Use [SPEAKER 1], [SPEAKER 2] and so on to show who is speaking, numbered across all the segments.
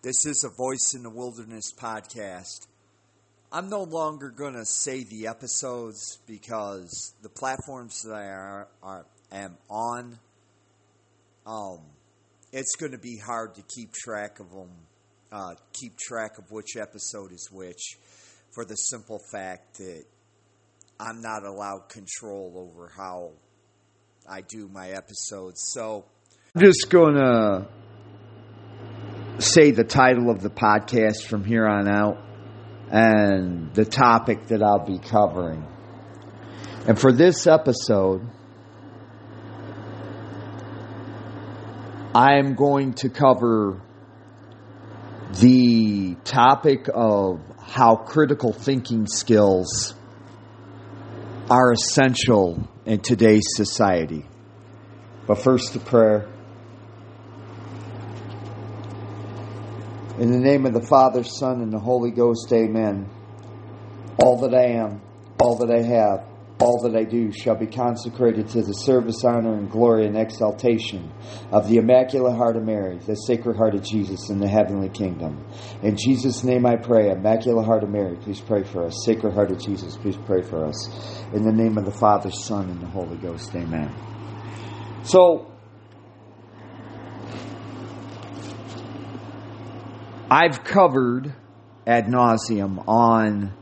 [SPEAKER 1] This is a Voice in the Wilderness podcast. I'm no longer going to say the episodes because the platforms that I are, are am on, um, it's going to be hard to keep track of them, uh, keep track of which episode is which, for the simple fact that I'm not allowed control over how I do my episodes. So
[SPEAKER 2] I'm just going to say the title of the podcast from here on out and the topic that I'll be covering. And for this episode, I am going to cover the topic of how critical thinking skills are essential in today's society. But first, the prayer. In the name of the Father, Son, and the Holy Ghost, amen. All that I am, all that I have, all that I do shall be consecrated to the service, honor, and glory and exaltation of the Immaculate Heart of Mary, the Sacred Heart of Jesus in the heavenly kingdom. In Jesus' name I pray. Immaculate Heart of Mary, please pray for us. Sacred Heart of Jesus, please pray for us. In the name of the Father, Son, and the Holy Ghost, amen. So, I've covered ad nauseum on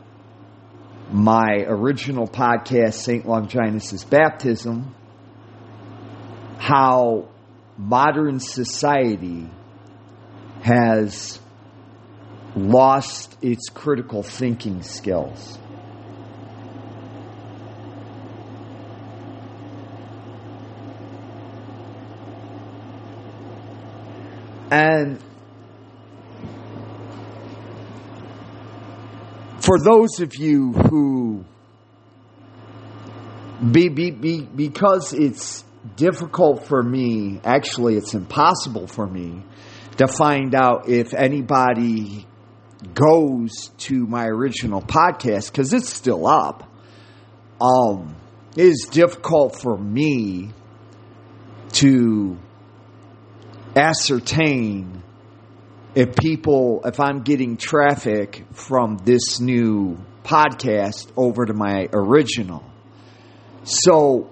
[SPEAKER 2] my original podcast, St. Longinus' Baptism, how modern society has lost its critical thinking skills. And for those of you who be, be, be, because it's difficult for me, actually it's impossible for me to find out if anybody goes to my original podcast because it's still up. Um, it is difficult for me to ascertain if people, if I'm getting traffic from this new podcast over to my original. So,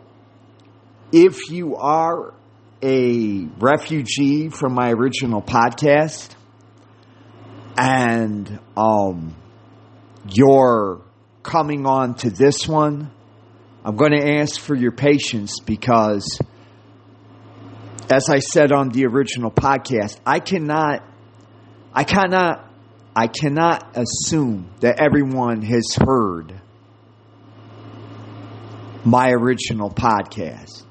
[SPEAKER 2] if you are a refugee from my original podcast and um, you're coming on to this one, I'm going to ask for your patience because, as I said on the original podcast, I cannot I cannot I cannot assume that everyone has heard my original podcast.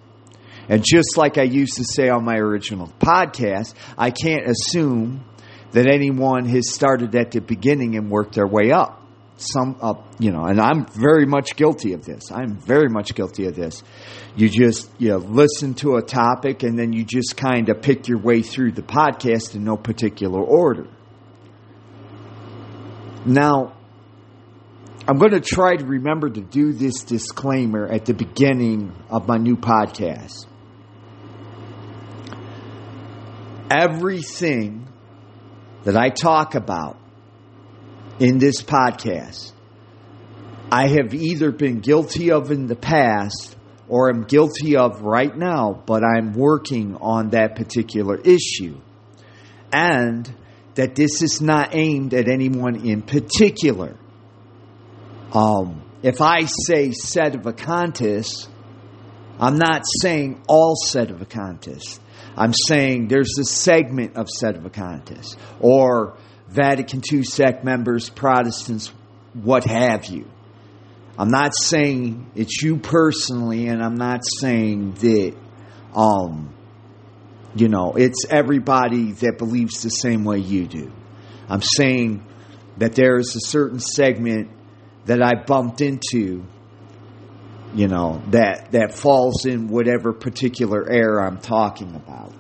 [SPEAKER 2] And just like I used to say on my original podcast, I can't assume that anyone has started at the beginning and worked their way up. Some up, you know, and I'm very much guilty of this. I'm very much guilty of this. You just you know, listen to a topic and then you just kind of pick your way through the podcast in no particular order. Now, I'm going to try to remember to do this disclaimer at the beginning of my new podcast. Everything that I talk about in this podcast, I have either been guilty of in the past or am guilty of right now, but I'm working on that particular issue. And that this is not aimed at anyone in particular. Um, if I say sedevacantists, I'm not saying all sedevacantists. I'm saying there's a segment of sedevacantists or Vatican II sect members, Protestants, what have you. I'm not saying it's you personally, and I'm not saying that um, you know, it's everybody that believes the same way you do. I'm saying that there is a certain segment that I bumped into, you know, that, that falls in whatever particular era I'm talking about.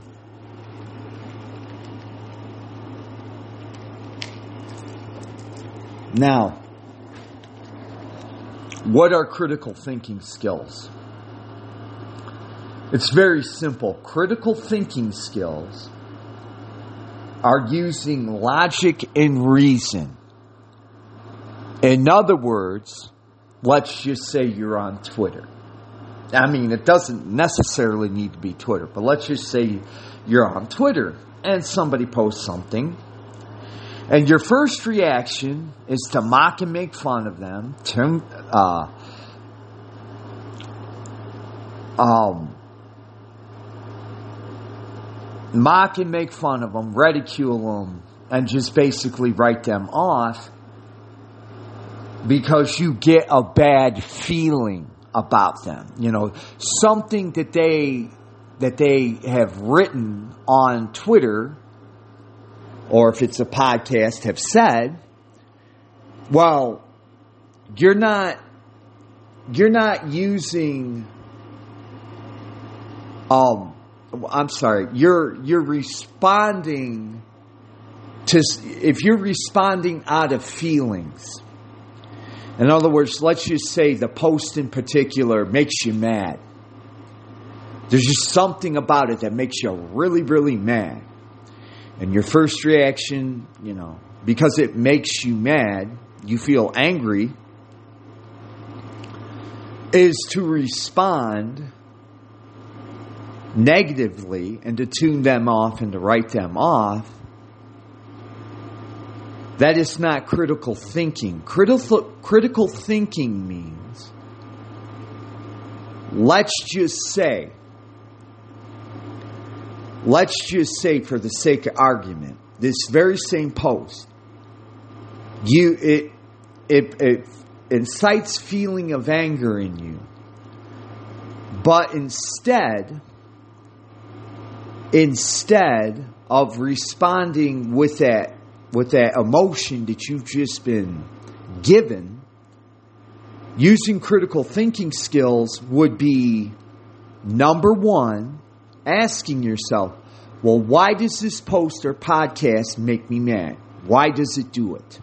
[SPEAKER 2] Now, what are critical thinking skills? It's very simple. Critical thinking skills are using logic and reason. In other words, let's just say you're on Twitter. I mean, it doesn't necessarily need to be Twitter, but let's just say you're on Twitter and somebody posts something, and your first reaction is to mock and make fun of them, to uh, um, mock and make fun of them, ridicule them, and just basically write them off because you get a bad feeling about them. You know, something that they that they have written on Twitter or if it's a podcast have said, well, you're not you're not using um I'm sorry, you're you're responding to if you're responding out of feelings. In other words, let's just say the post in particular makes you mad. There's just something about it that makes you really, really mad. And your first reaction, you know, because it makes you mad, you feel angry, is to respond negatively and to tune them off and to write them off. That is not critical thinking. Critical, critical thinking means, let's just say, let's just say for the sake of argument, this very same post, you it it, it incites feeling of anger in you. But instead, instead of responding with that with that emotion that you've just been given, using critical thinking skills would be number one, asking yourself, well, why does this post or podcast make me mad? Why does it do it?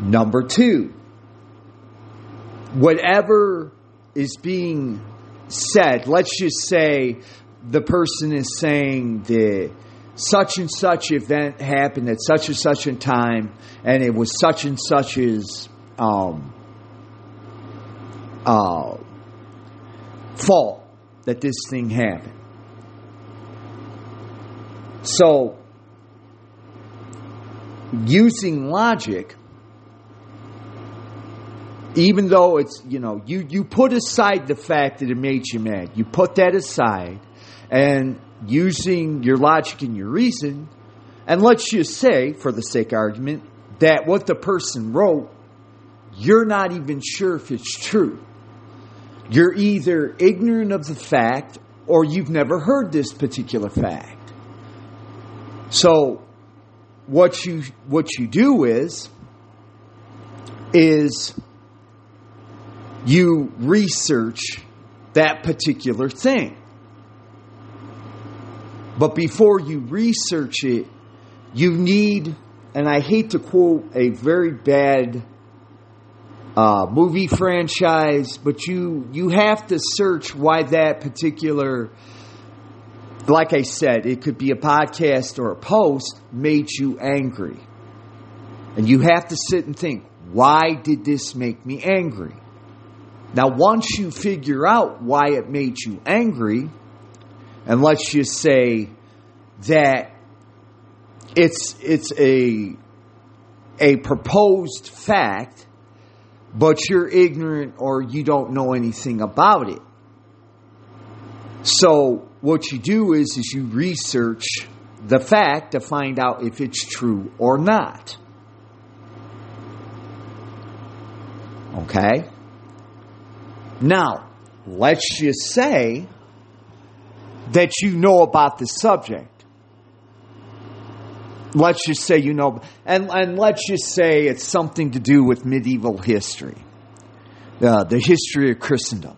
[SPEAKER 2] Number two, whatever is being said, let's just say the person is saying that such and such event happened at such and such a time, and it was such and such's um, uh, fault that this thing happened. So, using logic, even though it's, you know, you, you put aside the fact that it made you mad, you put that aside, and using your logic and your reason, and let's just say, for the sake of argument, that what the person wrote, you're not even sure if it's true. You're either ignorant of the fact or you've never heard this particular fact. So what you what you do is is you research that particular thing. But before you research it, you need, and I hate to quote a very bad uh, movie franchise, but you you have to search why that particular, like I said, it could be a podcast or a post made you angry, and you have to sit and think, why did this make me angry? Now, once you figure out why it made you angry, and let's just say that it's it's a a proposed fact, but you're ignorant or you don't know anything about it. So what you do is is you research the fact to find out if it's true or not. Okay? Now, let's just say that you know about the subject. Let's just say you know, and, and let's just say it's something to do with medieval history, uh, the history of Christendom.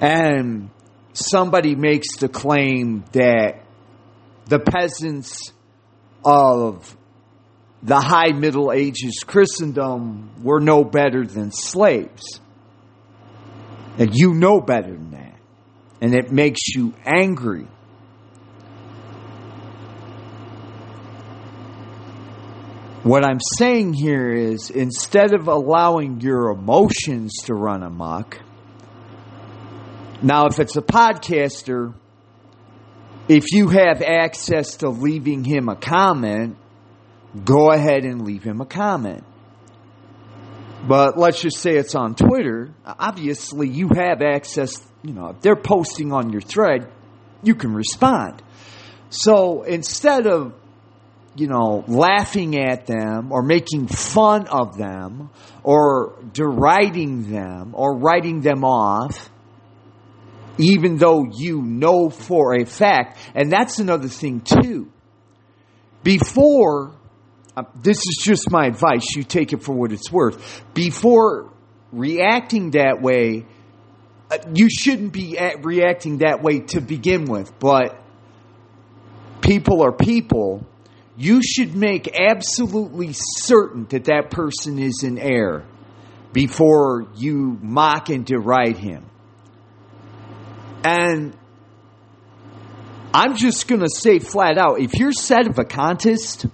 [SPEAKER 2] And somebody makes the claim that the peasants of the high Middle Ages Christendom were no better than slaves. And you know better than that. And it makes you angry. What I'm saying here is instead of allowing your emotions to run amok, now if it's a podcaster, if you have access to leaving him a comment, go ahead and leave him a comment. But let's just say it's on Twitter. Obviously, you have access. You know, if they're posting on your thread, you can respond. So instead of, you know, laughing at them or making fun of them or deriding them or writing them off, even though you know for a fact, and that's another thing too. Before uh, this is just my advice. You take it for what it's worth. Before reacting that way, Uh, you shouldn't be reacting that way to begin with, but people are people, you should make absolutely certain that that person is in error before you mock and deride him. And I'm just going to say flat out if you're sedevacantist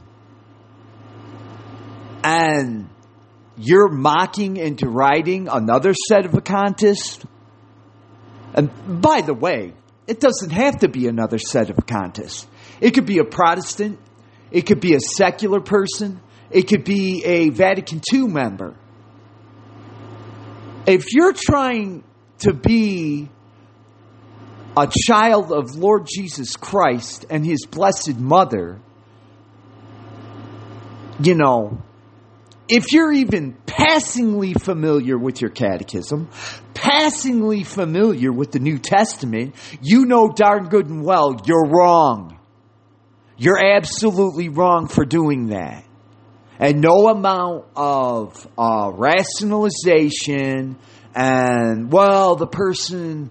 [SPEAKER 2] and you're mocking and deriding another sedevacantist, and by the way, it doesn't have to be another sedevacantists. It could be a Protestant, it could be a secular person, it could be a Vatican II member. If you're trying to be a child of Lord Jesus Christ and his blessed mother, you know, if you're even passingly familiar with your catechism, passingly familiar with the New Testament, you know darn good and well you're wrong. You're absolutely wrong for doing that. And no amount of uh, rationalization and, well, the person,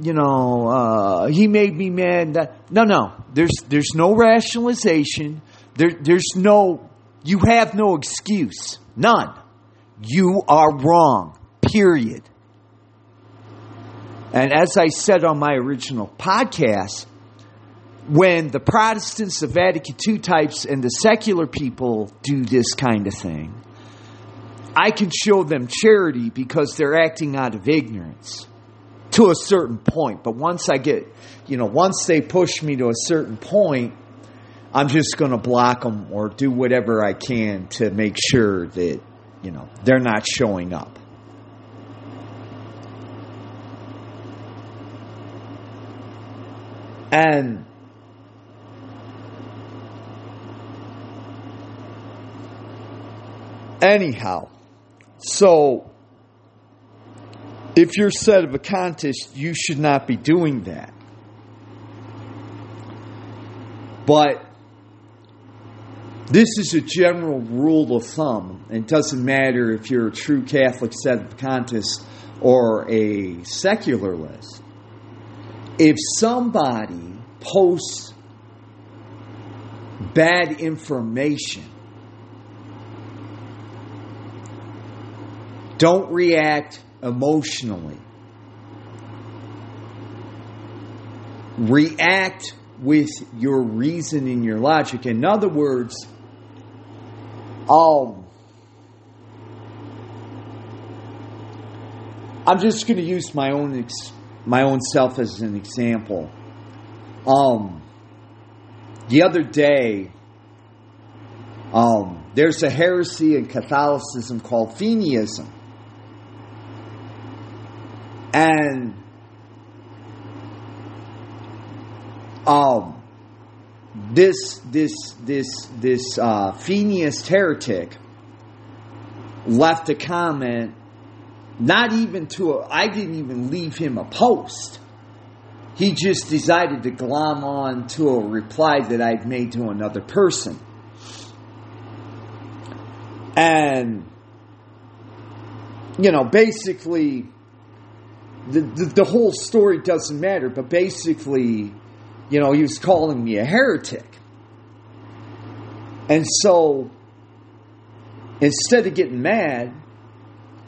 [SPEAKER 2] you know, uh, he made me mad. No, no. There's, there's no rationalization. There, there's no, you have no excuse. None. You are wrong. Period. And as I said on my original podcast, when the Protestants, the Vatican II types, and the secular people do this kind of thing, I can show them charity because they're acting out of ignorance to a certain point. But once I get, you know, once they push me to a certain point, I'm just going to block them or do whatever I can to make sure that, you know, they're not showing up. And Anyhow, so if you're sedevacantist, you should not be doing that. But this is a general rule of thumb. It doesn't matter if you're a true Catholic sedevacantist or a secularist. If somebody posts bad information, Don't react emotionally. React with your reason and your logic. In other words, um, I'm just going to use my own ex- my own self as an example. Um, the other day, um, there's a heresy in Catholicism called Feeneyism. And um, this this this this uh, heretic left a comment. Not even to a, I didn't even leave him a post. He just decided to glom on to a reply that I'd made to another person. And, you know, basically, the, the, the whole story doesn't matter, but basically, you know, he was calling me a heretic. And so, instead of getting mad,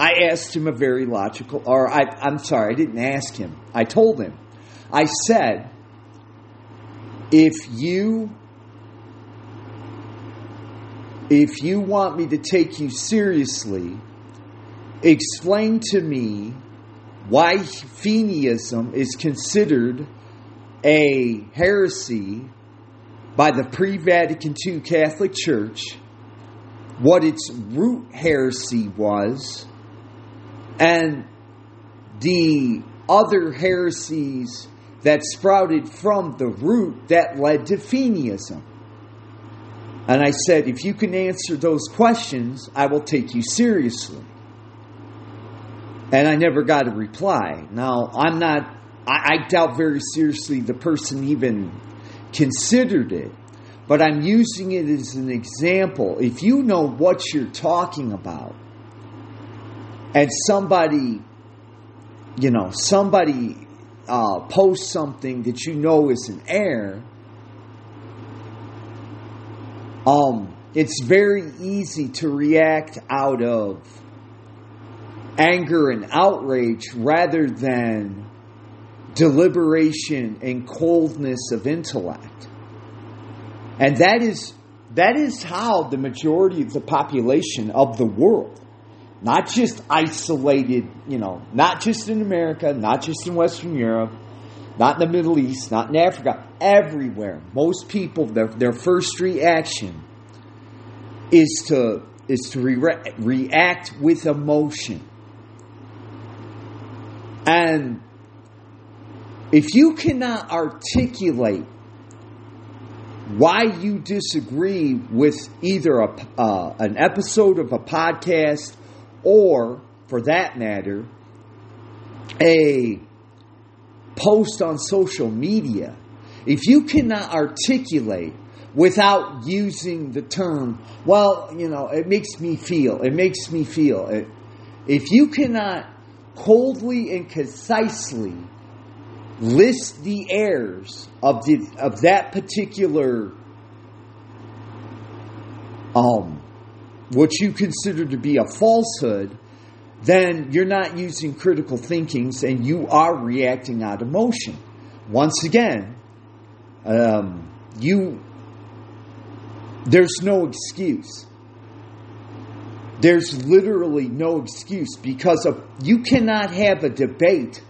[SPEAKER 2] I asked him a very logical, or I, I'm sorry, I didn't ask him. I told him. I said, if you if you want me to take you seriously, explain to me why Feeneyism is considered a heresy by the pre Vatican II Catholic Church, what its root heresy was, and the other heresies that sprouted from the root that led to Feeneyism. And I said, if you can answer those questions, I will take you seriously. And I never got a reply. Now, I'm not, I, I doubt very seriously the person even considered it, but I'm using it as an example. If you know what you're talking about, and somebody, you know, somebody uh, posts something that you know is an error, um, it's very easy to react out of anger and outrage rather than deliberation and coldness of intellect. And that is that is how the majority of the population of the world, not just isolated, you know, not just in America, not just in Western Europe, not in the Middle East, not in Africa, everywhere. Most people, their, their first reaction is to is to re- react with emotion. And if you cannot articulate why you disagree with either a, uh, an episode of a podcast or, for that matter, a post on social media, if you cannot articulate without using the term, well, you know, it makes me feel, it makes me feel. It, if you cannot coldly and concisely list the errors of the of that particular um what you consider to be a falsehood, then you're not using critical thinkings and you are reacting out of emotion. Once again, um, you there's no excuse. There's literally no excuse because of you cannot have a debate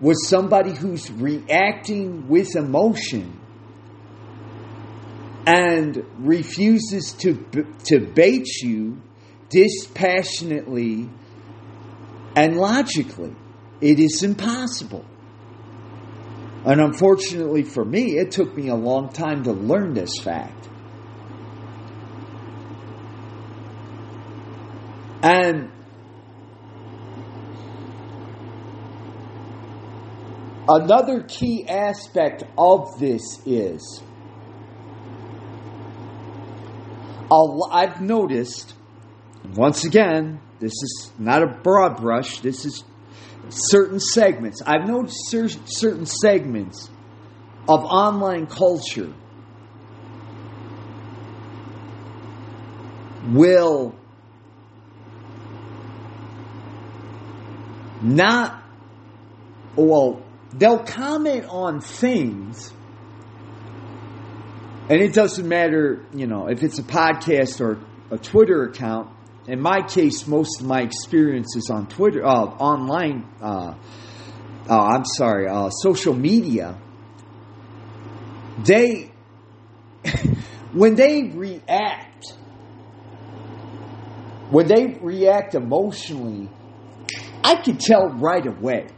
[SPEAKER 2] with somebody who's reacting with emotion and refuses to to bait you dispassionately and logically. It is impossible. And unfortunately for me, it took me a long time to learn this fact. And another key aspect of this is I've noticed, once again, this is not a broad brush, this is certain segments. I've noticed certain segments of online culture will not, well, they'll comment on things, and it doesn't matter, you know, if it's a podcast or a Twitter account. In my case, most of my experiences on Twitter, uh, online, uh, uh, I'm sorry, uh, social media, they, when they react, when they react emotionally, I can tell right away.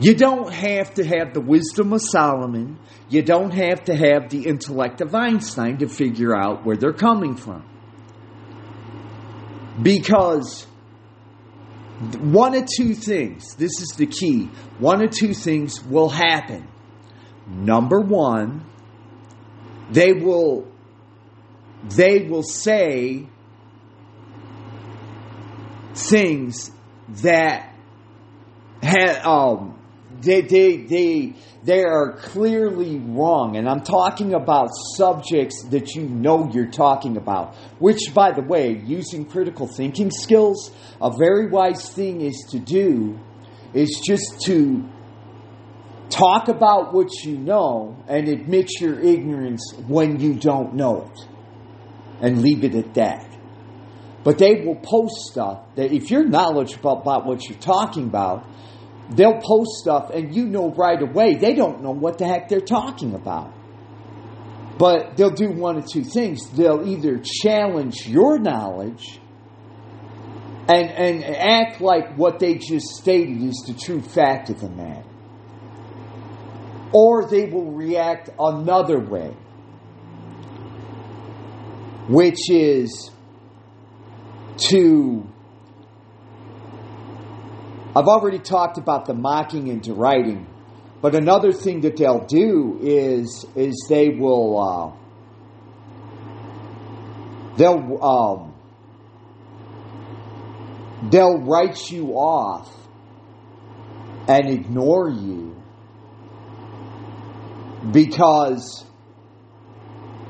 [SPEAKER 2] You don't have to have the wisdom of Solomon. You don't have to have the intellect of Einstein to figure out where they're coming from. Because one of two things, this is the key, one of two things will happen. Number one, they will they will say things that had um they they they they are clearly wrong. And i'm talking about subjects that you know you're talking about which by the way using critical thinking skills a very wise thing is to do is just to talk about what you know and admit your ignorance when you don't know it and leave it at that. But they will post stuff that if you're knowledgeable about what you're talking about, they'll post stuff and you know right away they don't know what the heck they're talking about. But they'll do one of two things. They'll either challenge your knowledge and, and act like what they just stated is the true fact of the matter. Or they will react another way, which is to I've already talked about the mocking and deriding, but another thing that they'll do is is they will uh, they'll um, they'll write you off and ignore you because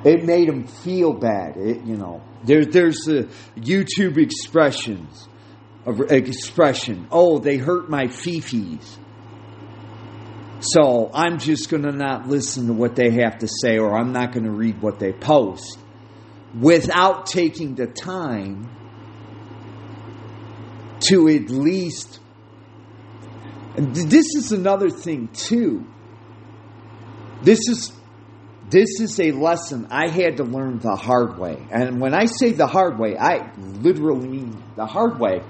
[SPEAKER 2] it made them feel bad. It, you know, there, there's the YouTube expressions of expression. Oh, they hurt my fifis. So I'm just going to not listen to what they have to say, or I'm not going to read what they post without taking the time to at least. This is another thing, too. This is this is a lesson I had to learn the hard way. And when I say the hard way, I literally mean the hard way.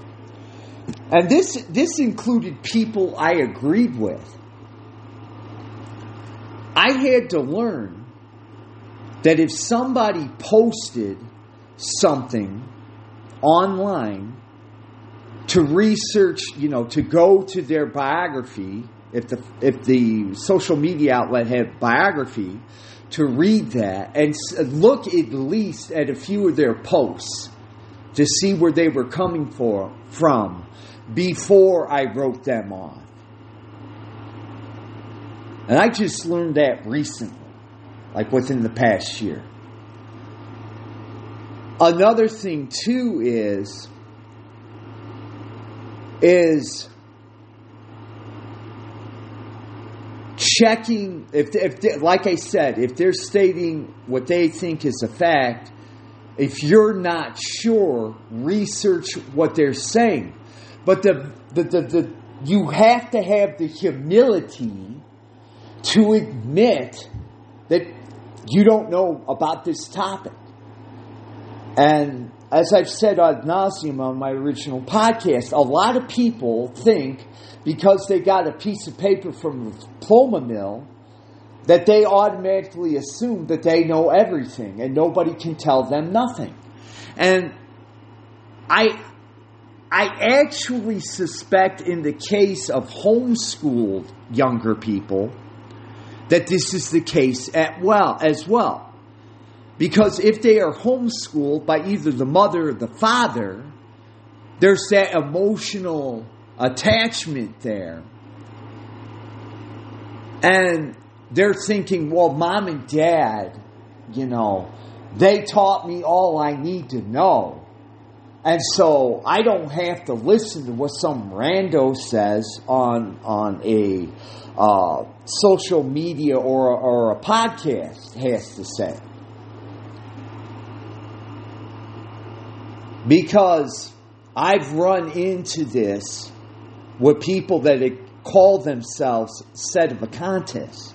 [SPEAKER 2] And this this included people I agreed with. I had to learn that if somebody posted something online to research, you know, to go to their biography, if the if the social media outlet had biography, to read that and look at least at a few of their posts to see where they were coming for, from before I wrote them on. And I just learned that recently, like within the past year. Another thing too is is checking if if they, like I said, if they're stating what they think is a fact, if you're not sure, research what they're saying. But the the, the, the you have to have the humility to admit that you don't know about this topic. And as I've said ad nauseum on my original podcast, a lot of people think because they got a piece of paper from the diploma mill that they automatically assume that they know everything and nobody can tell them nothing. And I I actually suspect in the case of homeschooled younger people that this is the case at well as well. Because if they are homeschooled by either the mother or the father, there's that emotional attachment there. And they're thinking, well, mom and dad, you know, they taught me all I need to know. And so I don't have to listen to what some rando says on on a uh, social media or, or a podcast has to say. Because I've run into this with people that call themselves sedevacantists.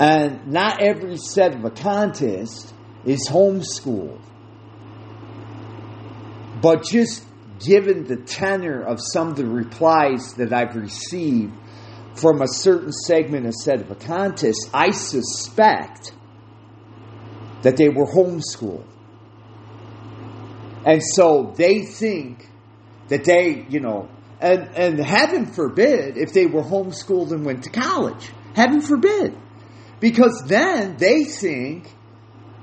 [SPEAKER 2] And not every sedevacantist is homeschooled. But just given the tenor of some of the replies that I've received from a certain segment of sedevacantists, I suspect that they were homeschooled. And so they think that they, you know, and, and heaven forbid if they were homeschooled and went to college. Heaven forbid. Because then they think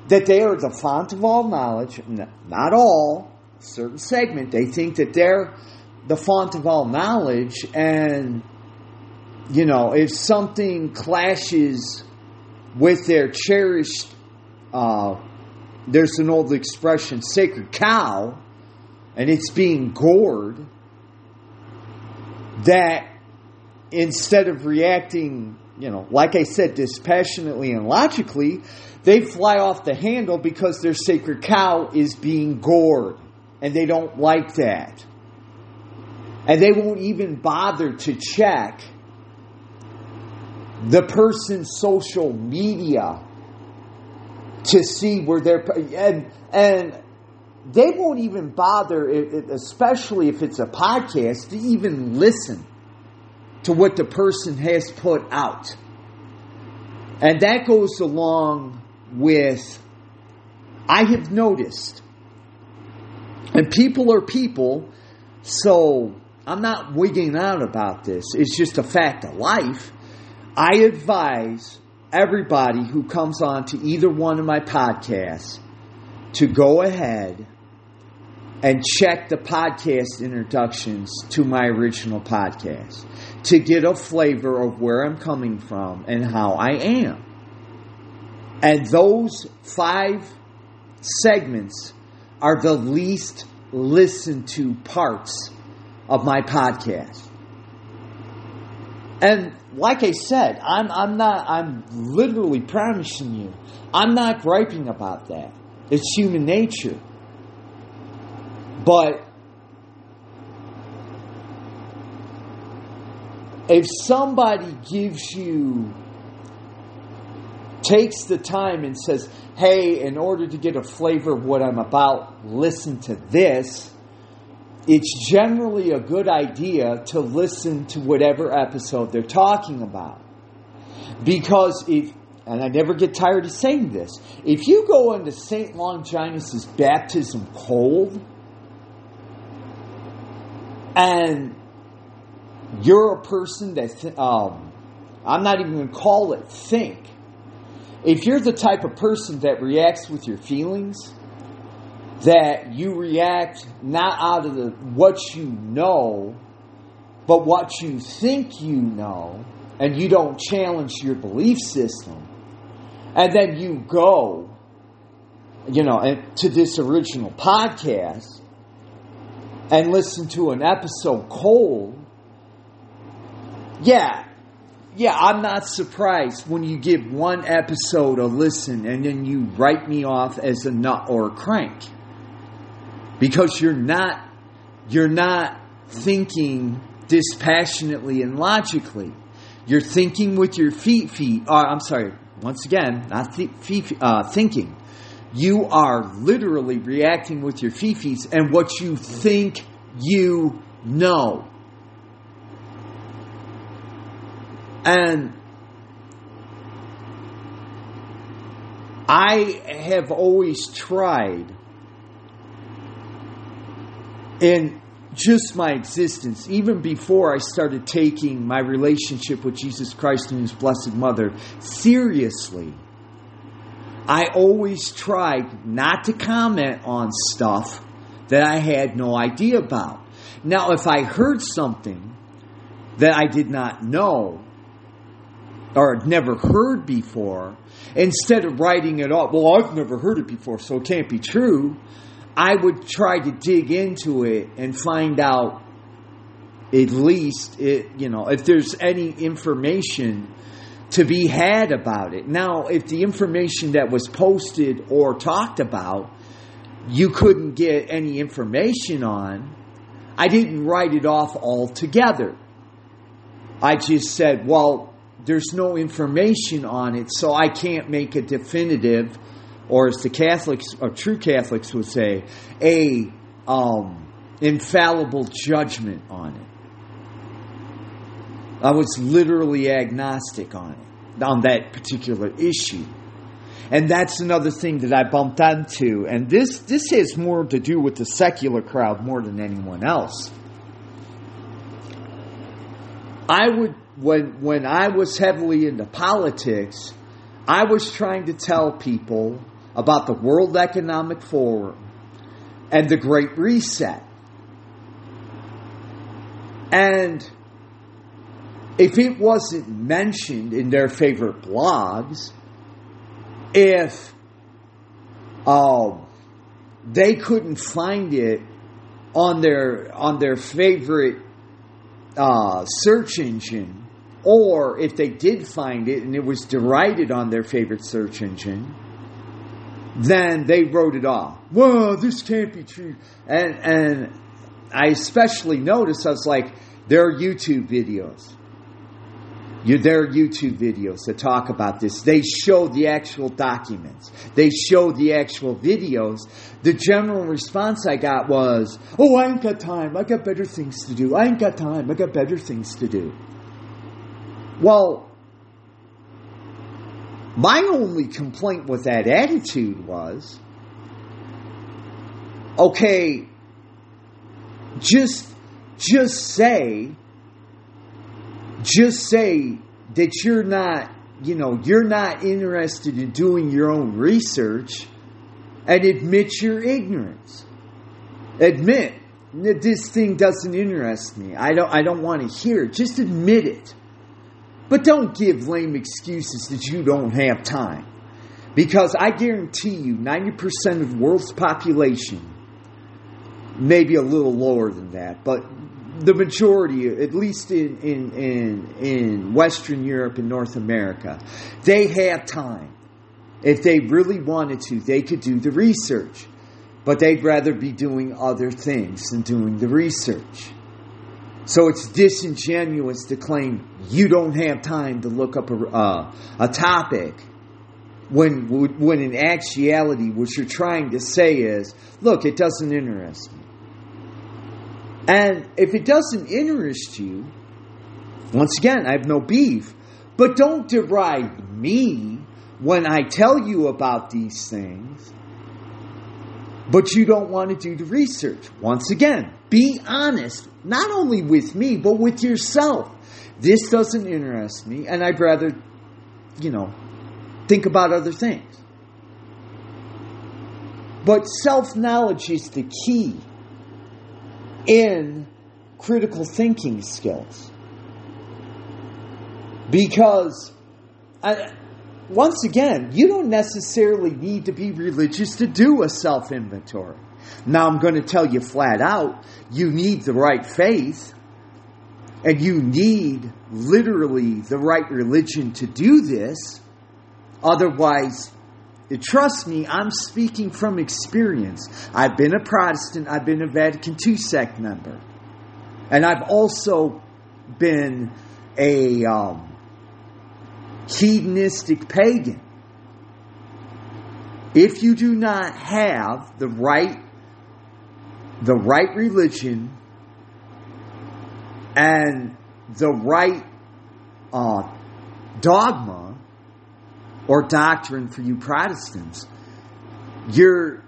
[SPEAKER 2] that they are the font of all knowledge, not all, a certain segment, they think that they're the font of all knowledge and you know, if something clashes with their cherished, uh, there's an old expression, sacred cow, and it's being gored, that instead of reacting, you know, like I said, dispassionately and logically, they fly off the handle because their sacred cow is being gored. And they don't like that. And they won't even bother to check the person's social media to see where they're and and they won't even bother especially if it's a podcast to even listen to what the person has put out and that goes along with i have noticed and people are people. So i'm not wigging out about this. It's just a fact of life. I advise everybody who comes on to either one of my podcasts to go ahead and check the podcast introductions to my original podcast to get a flavor of where I'm coming from and how I am. And those five segments are the least listened to parts of my podcast. And like I said, I'm I'm not I'm literally promising you, I'm not griping about that. It's human nature. But if somebody gives you takes the time and says, "Hey, in order to get a flavor of what I'm about, listen to this." it's generally a good idea to listen to whatever episode they're talking about. Because if, and I never get tired of saying this, if you go into St. Longinus' baptism cold, and you're a person that, th- um, I'm not even going to call it think. If you're the type of person that reacts with your feelings, that you react not out of the what you know, but what you think you know, and you don't challenge your belief system, and then you go, you know, to this original podcast and listen to an episode cold. Yeah, yeah, I'm not surprised when you give one episode a listen and then you write me off as a nut or a crank because you're not you're not thinking dispassionately and logically. You're thinking with your feet. Feet. Uh, I'm sorry. Once again, not th- feet, uh, thinking. You are literally reacting with your fifis and what you think you know. And I have always tried in just my existence, even before I started taking my relationship with Jesus Christ and His Blessed Mother seriously, I always tried not to comment on stuff that I had no idea about. Now, if I heard something that I did not know or never heard before, instead of writing it off, well, I've never heard it before, so it can't be true. I would try to dig into it and find out at least it, you know, if there's any information to be had about it. Now, if the information that was posted or talked about you couldn't get any information on, I didn't write it off altogether. I just said, well, there's no information on it, so I can't make a definitive or as the Catholics or true Catholics would say, a um, infallible judgment on it. I was literally agnostic on it, on that particular issue. And that's another thing that I bumped into. And this, this has more to do with the secular crowd more than anyone else. I would, when, when I was heavily into politics, I was trying to tell people about the World Economic Forum and the Great Reset. And if it wasn't mentioned in their favorite blogs, if um, they couldn't find it on their on their favorite uh, search engine, or if they did find it and it was derided on their favorite search engine, then they wrote it off. Whoa, this can't be true. And and I especially noticed I was like, there are YouTube videos. You, there are YouTube videos that talk about this. They show the actual documents. They show the actual videos. The general response I got was, "Oh, I ain't got time. I got better things to do. I ain't got time. I got better things to do." Well, my only complaint with that attitude was okay, just just say just say that you're not, you know, you're not interested in doing your own research and admit your ignorance. Admit that this thing doesn't interest me. I don't I don't want to hear it. Just admit it. But don't give lame excuses that you don't have time. Because I guarantee you, 90% of the world's population, maybe a little lower than that, but the majority, at least in, in, in, in Western Europe and North America, they have time. If they really wanted to, they could do the research. But they'd rather be doing other things than doing the research. So it's disingenuous to claim you don't have time to look up a, uh, a topic when, when in actuality what you're trying to say is, look, it doesn't interest me. And if it doesn't interest you, once again, I have no beef, but don't deride me when I tell you about these things, but you don't want to do the research. Once again, be honest, not only with me, but with yourself. This doesn't interest me, and I'd rather, you know, think about other things. But self knowledge is the key in critical thinking skills. Because, I, once again, you don't necessarily need to be religious to do a self inventory. Now, I'm going to tell you flat out you need the right faith, and you need literally the right religion to do this. Otherwise, trust me, I'm speaking from experience. I've been a Protestant, I've been a Vatican II sect member, and I've also been a um, hedonistic pagan. If you do not have the right the right religion and the right uh, dogma or doctrine for you Protestants, you're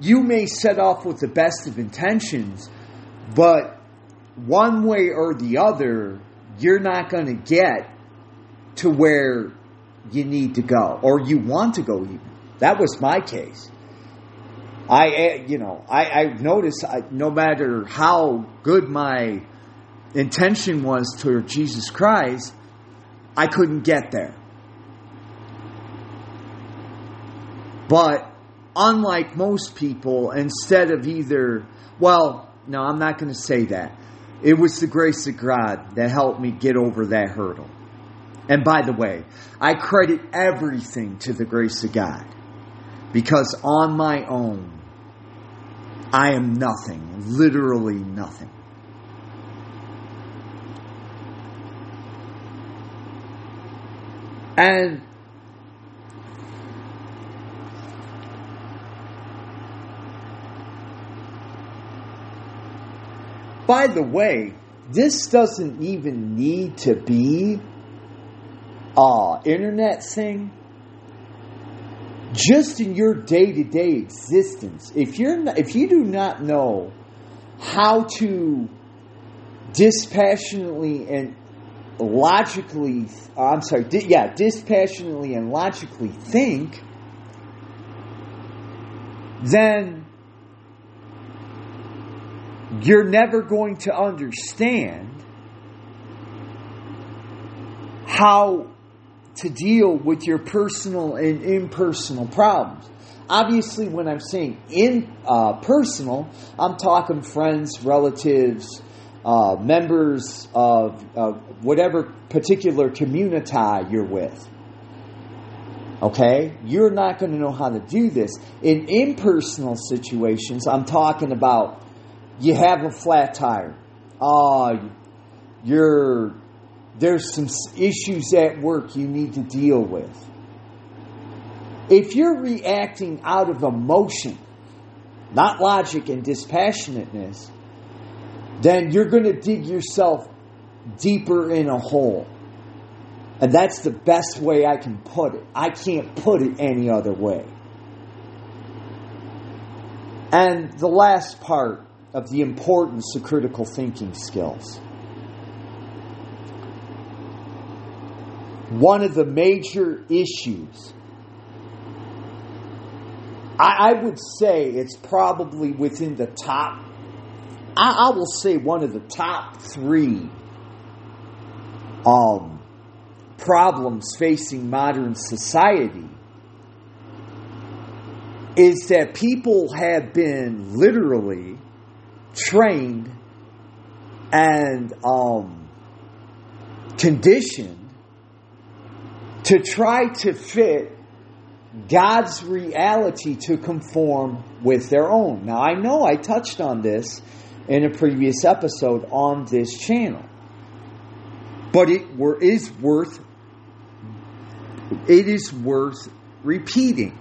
[SPEAKER 2] you may set off with the best of intentions, but one way or the other, you're not going to get to where you need to go or you want to go even. That was my case. I, eh, you know, I, I noticed I, no matter how good my intention was toward Jesus Christ, I couldn't get there. But unlike most people, instead of either, well, no, I'm not going to say that. It was the grace of God that helped me get over that hurdle. And by the way, I credit everything to the grace of God because on my own, I am nothing, literally nothing. And by the way, this doesn't even need to be uh, internet thing, just in your day to day existence, if you're not, if you do not know how to dispassionately and logically, I'm sorry, di- yeah, dispassionately and logically think, then you're never going to understand how to deal with your personal and impersonal problems. Obviously, when I'm saying in uh, personal, I'm talking friends, relatives, uh, members of whatever particular community you're with. Okay? You're not going to know how to do this. In impersonal situations, I'm talking about you have a flat tire. Uh, you're there's some issues at work you need to deal with. If you're reacting out of emotion, not logic and dispassionateness, then you're going to dig yourself deeper in a hole. And that's the best way I can put it. I can't put it any other way. And the last part of the importance of critical thinking skills. One of the major issues. I, I would say it's probably within the top, I, I, will say one of the top three um, problems facing modern society is that people have been literally trained and um, conditioned to try to fit God's reality to conform with their own. Now, I know I touched on this in a previous episode on this channel, but it is worth it is worth repeating.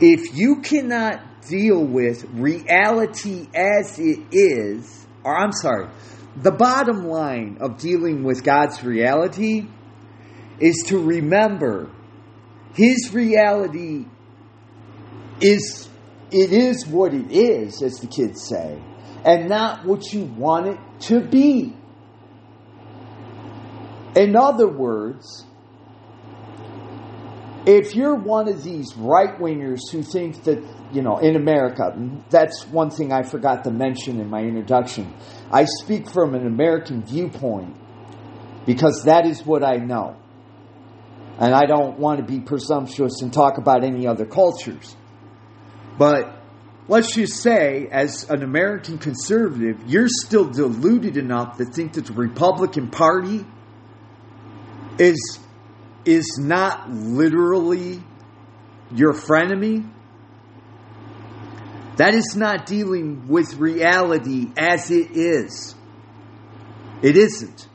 [SPEAKER 2] If you cannot deal with reality as it is, or I'm sorry, the bottom line of dealing with God's reality is to remember His reality is it is what it is, as the kids say, and not what you want it to be. In other words, if you're one of these right wingers who think that, you know, in America, that's one thing I forgot to mention in my introduction. I speak from an American viewpoint because that is what I know. And I don't want to be presumptuous and talk about any other cultures. But let's just say, as an American conservative, you're still deluded enough to think that the Republican Party is is not literally your frenemy. That is not dealing with reality as it is. It isn't.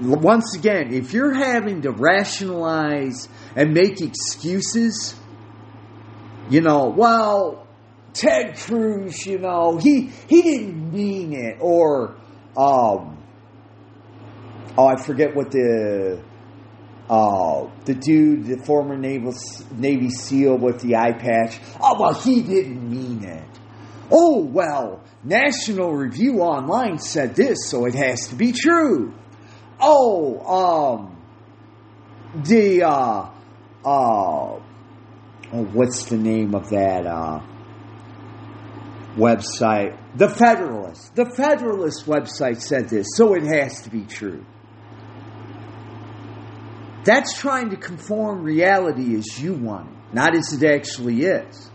[SPEAKER 2] Once again, if you're having to rationalize and make excuses, you know, well, Ted Cruz, you know, he he didn't mean it, or um, oh, I forget what the uh, the dude, the former Naval Navy SEAL with the eye patch. Oh well, he didn't mean it. Oh well, National Review Online said this, so it has to be true. Oh, um, the uh, uh, oh, what's the name of that uh website? The Federalist. The Federalist website said this, so it has to be true. That's trying to conform reality as you want it, not as it actually is.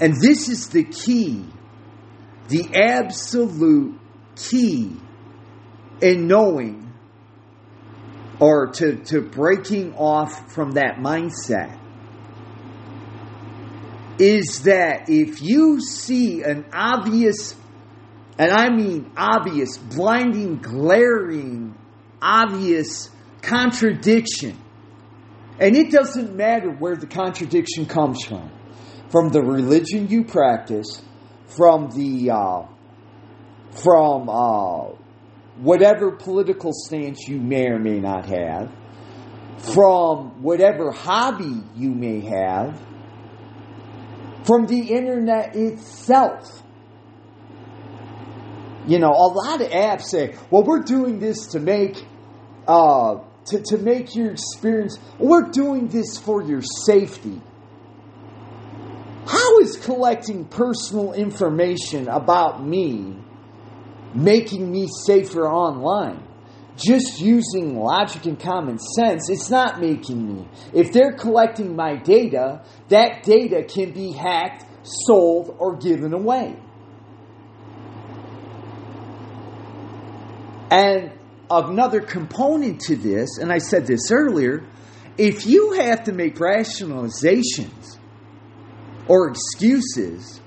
[SPEAKER 2] And this is the key, the absolute key in knowing or to, to breaking off from that mindset is that if you see an obvious, and I mean obvious, blinding, glaring, obvious contradiction. And it doesn't matter where the contradiction comes from from the religion you practice, from the uh, from uh, whatever political stance you may or may not have, from whatever hobby you may have, from the internet itself. You know, a lot of apps say, well, we're doing this to make uh, to, to make your experience, we're doing this for your safety. How is collecting personal information about me making me safer online? Just using logic and common sense, it's not making me. If they're collecting my data, that data can be hacked, sold, or given away. And another component to this, and I said this earlier, if you have to make rationalizations or excuses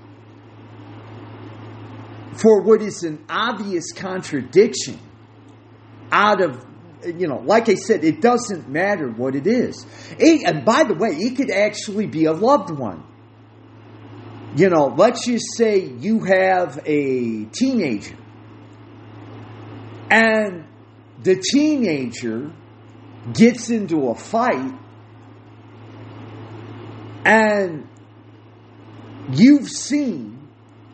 [SPEAKER 2] for what is an obvious contradiction out of you know, like I said, it doesn't matter what it is. It, and by the way, it could actually be a loved one. You know, let's just say you have a teenager and the teenager gets into a fight and you've seen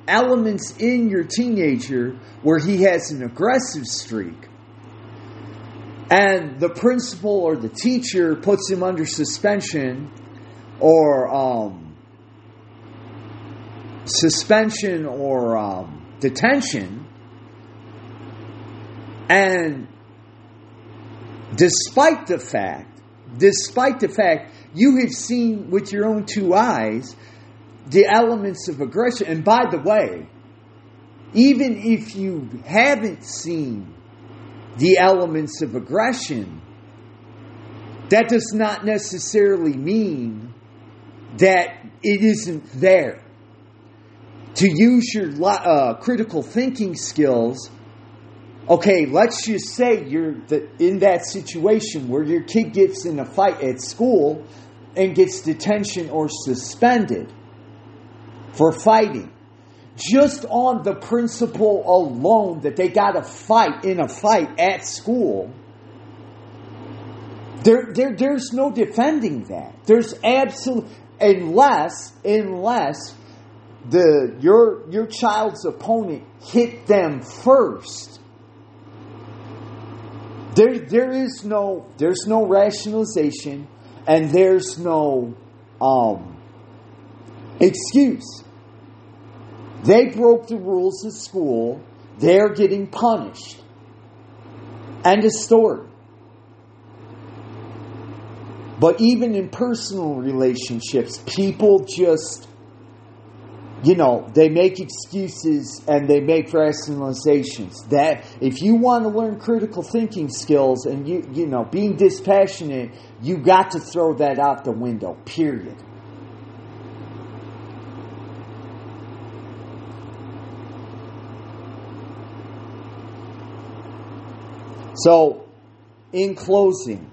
[SPEAKER 2] elements in your teenager where he has an aggressive streak. And the principal or the teacher puts him under suspension or um, suspension or um, detention. And despite the fact despite the fact you have seen with your own two eyes the elements of aggression. And by the way, even if you haven't seen the elements of aggression, that does not necessarily mean that it isn't there. To use your uh, critical thinking skills, okay, let's just say you're the, in that situation where your kid gets in a fight at school and gets detention or suspended for fighting. Just on the principle alone that they got to fight in a fight at school, there, there, there's no defending that. There's absolute unless unless the your your child's opponent hit them first. There there is no there's no rationalization and there's no um, excuse. They broke the rules of school. They're getting punished. End of story. But even in personal relationships, people just, you know, they make excuses and they make rationalizations. That if you want to learn critical thinking skills and you, you know, being dispassionate, you got to throw that out the window. Period. So, in closing,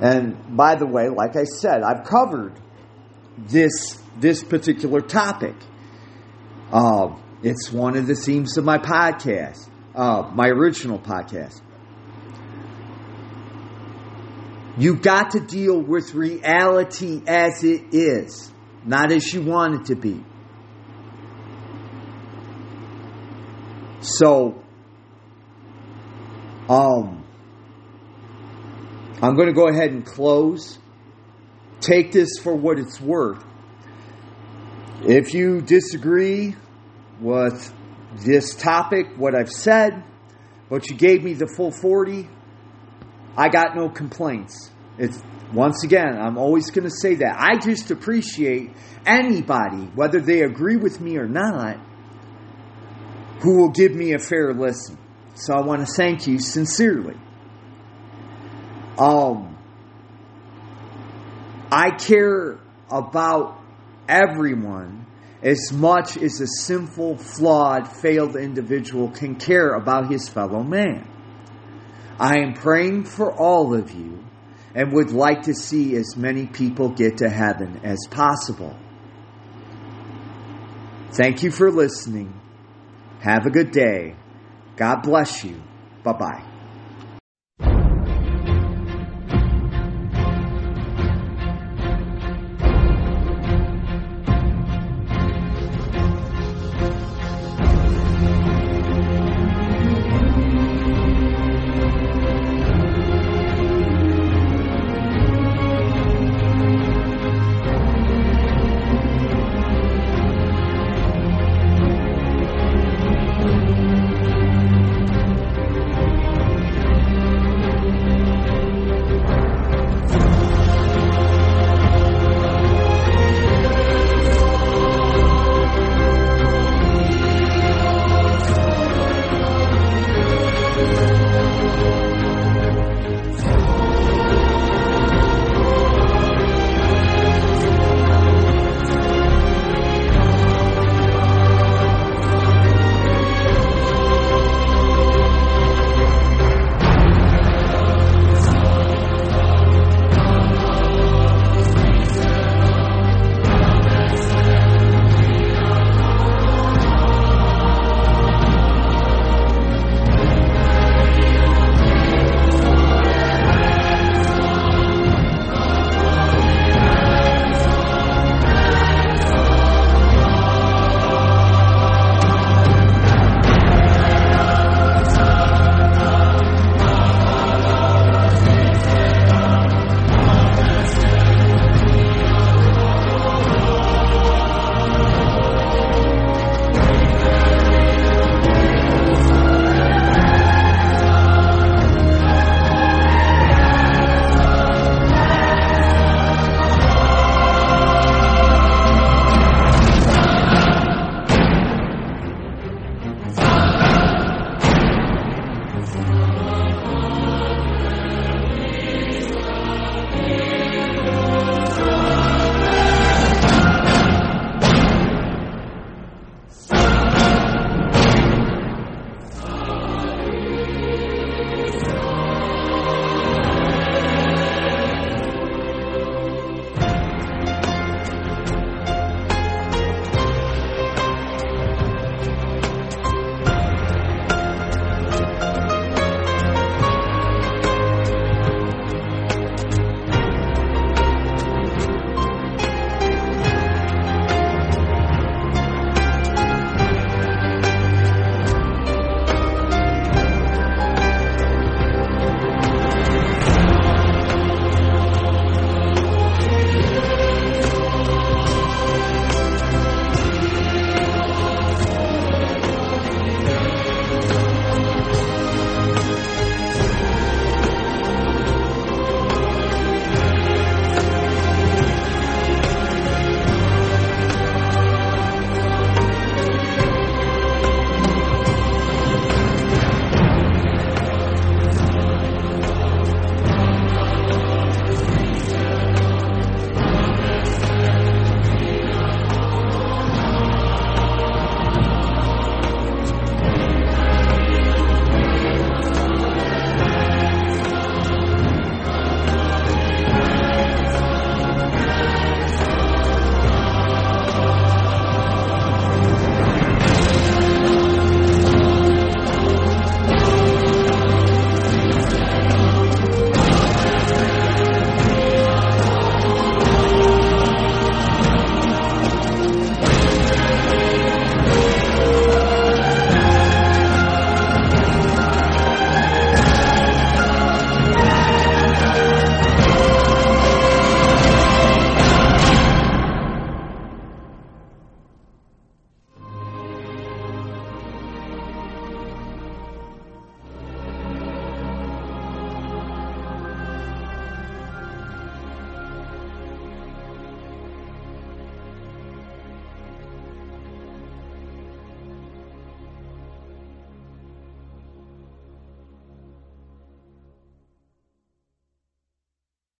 [SPEAKER 2] and by the way, like I said, I've covered this this particular topic. Uh, it's one of the themes of my podcast, uh, my original podcast. You got to deal with reality as it is, not as you want it to be. So, um, I'm going to go ahead and close. Take this for what it's worth. If you disagree with this topic, what I've said, but you gave me the full 40, I got no complaints. It's once again, I'm always going to say that. I just appreciate anybody, whether they agree with me or not, who will give me a fair listen. So I want to thank you sincerely. Um, I care about everyone as much as a sinful, flawed, failed individual can care about his fellow man. I am praying for all of you and would like to see as many people get to heaven as possible. Thank you for listening. Have a good day. God bless you. Bye bye.